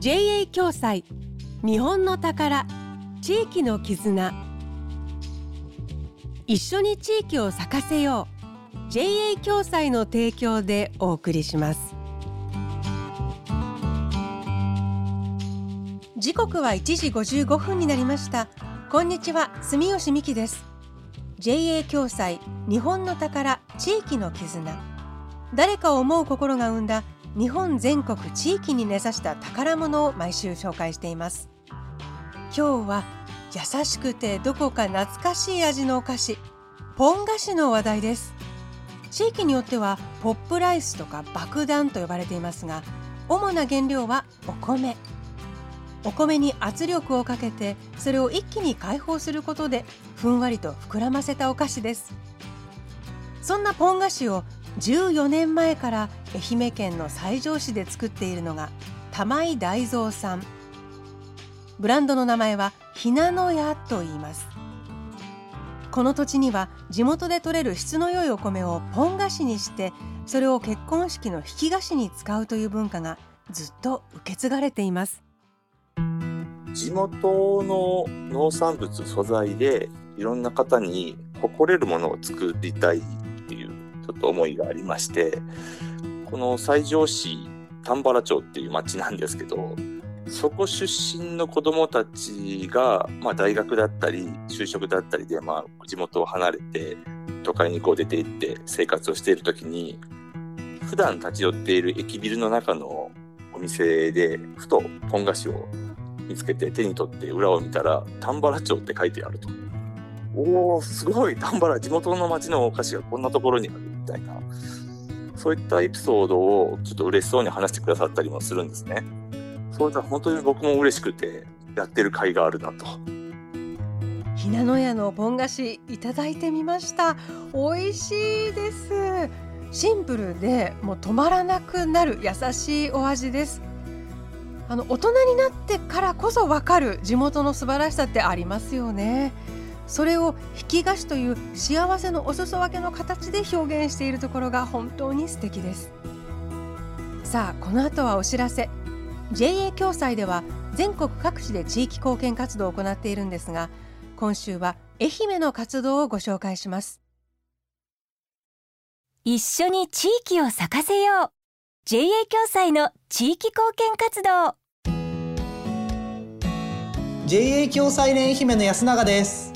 JA 共済。日本の宝。地域の絆。一緒に地域を咲かせよう。JA 共済の提供でお送りします。時刻は1時55分になりました。こんにちは。住吉美希です。JA 共済。日本の宝。地域の絆。誰かを思う心が生んだ日本全国地域に根ざした宝物を毎週紹介しています。今日は優しくてどこか懐かしい味のお菓子ポン菓子の話題です。地域によってはポップライスとか爆弾と呼ばれていますが主な原料はお米。お米に圧力をかけてそれを一気に解放することでふんわりと膨らませたお菓子です。そんなポン菓子を14年前から愛媛県の西条市で作っているのが玉井大蔵さん。ブランドの名前はひなの屋と言います。この土地には地元で採れる質の良いお米をポン菓子にしてそれを結婚式の引き菓子に使うという文化がずっと受け継がれています。地元の農産物素材でいろんな方に誇れるものを作りたいょっと思いがありましてこの西条市丹原町っていう町なんですけどそこ出身の子どもたちが、まあ、大学だったり就職だったりで、まあ、地元を離れて都会にこう出て行って生活をしている時に普段立ち寄っている駅ビルの中のお店でふとポン菓子を見つけて手に取って裏を見たら丹原町って書いてあると。おおすごい。丹原地元の町のお菓子がこんなところにあるみたいな。そういったエピソードをちょっと嬉しそうに話してくださったりもするんですね。そういった本当に僕も嬉しくてやってる甲斐があるなと。ひなの屋のポン菓子いただいてみました。美味しいです。シンプルでもう止まらなくなる優しいお味です。あの大人になってからこそわかる地元の素晴らしさってありますよね。それを引き菓子という幸せのお裾分けの形で表現しているところが本当に素敵です。さあこの後はお知らせ。JA 共済では全国各地で地域貢献活動を行っているんですが今週は愛媛の活動をご紹介します。一緒に地域を咲かせよう。JA 共済の地域貢献活動。JA 共済連愛媛の安永です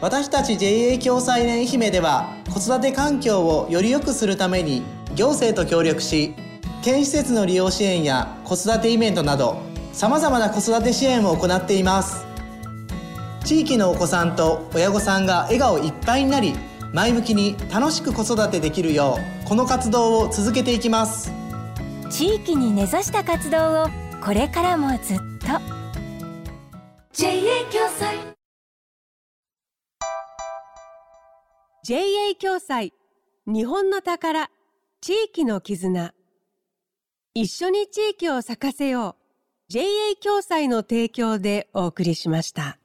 私たち JA 共済連愛媛では子育て環境をより良くするために行政と協力し県施設の利用支援や子育てイベントなどさまざまな子育て支援を行っています。地域のお子さんと親御さんが笑顔いっぱいになり前向きに楽しく子育てできるようこの活動を続けていきます。地域に根ざした活動をこれからもずっと。JA 共済 JA 共済日本の宝地域の絆一緒に地域を咲かせよう JA 共済の提供でお送りしました。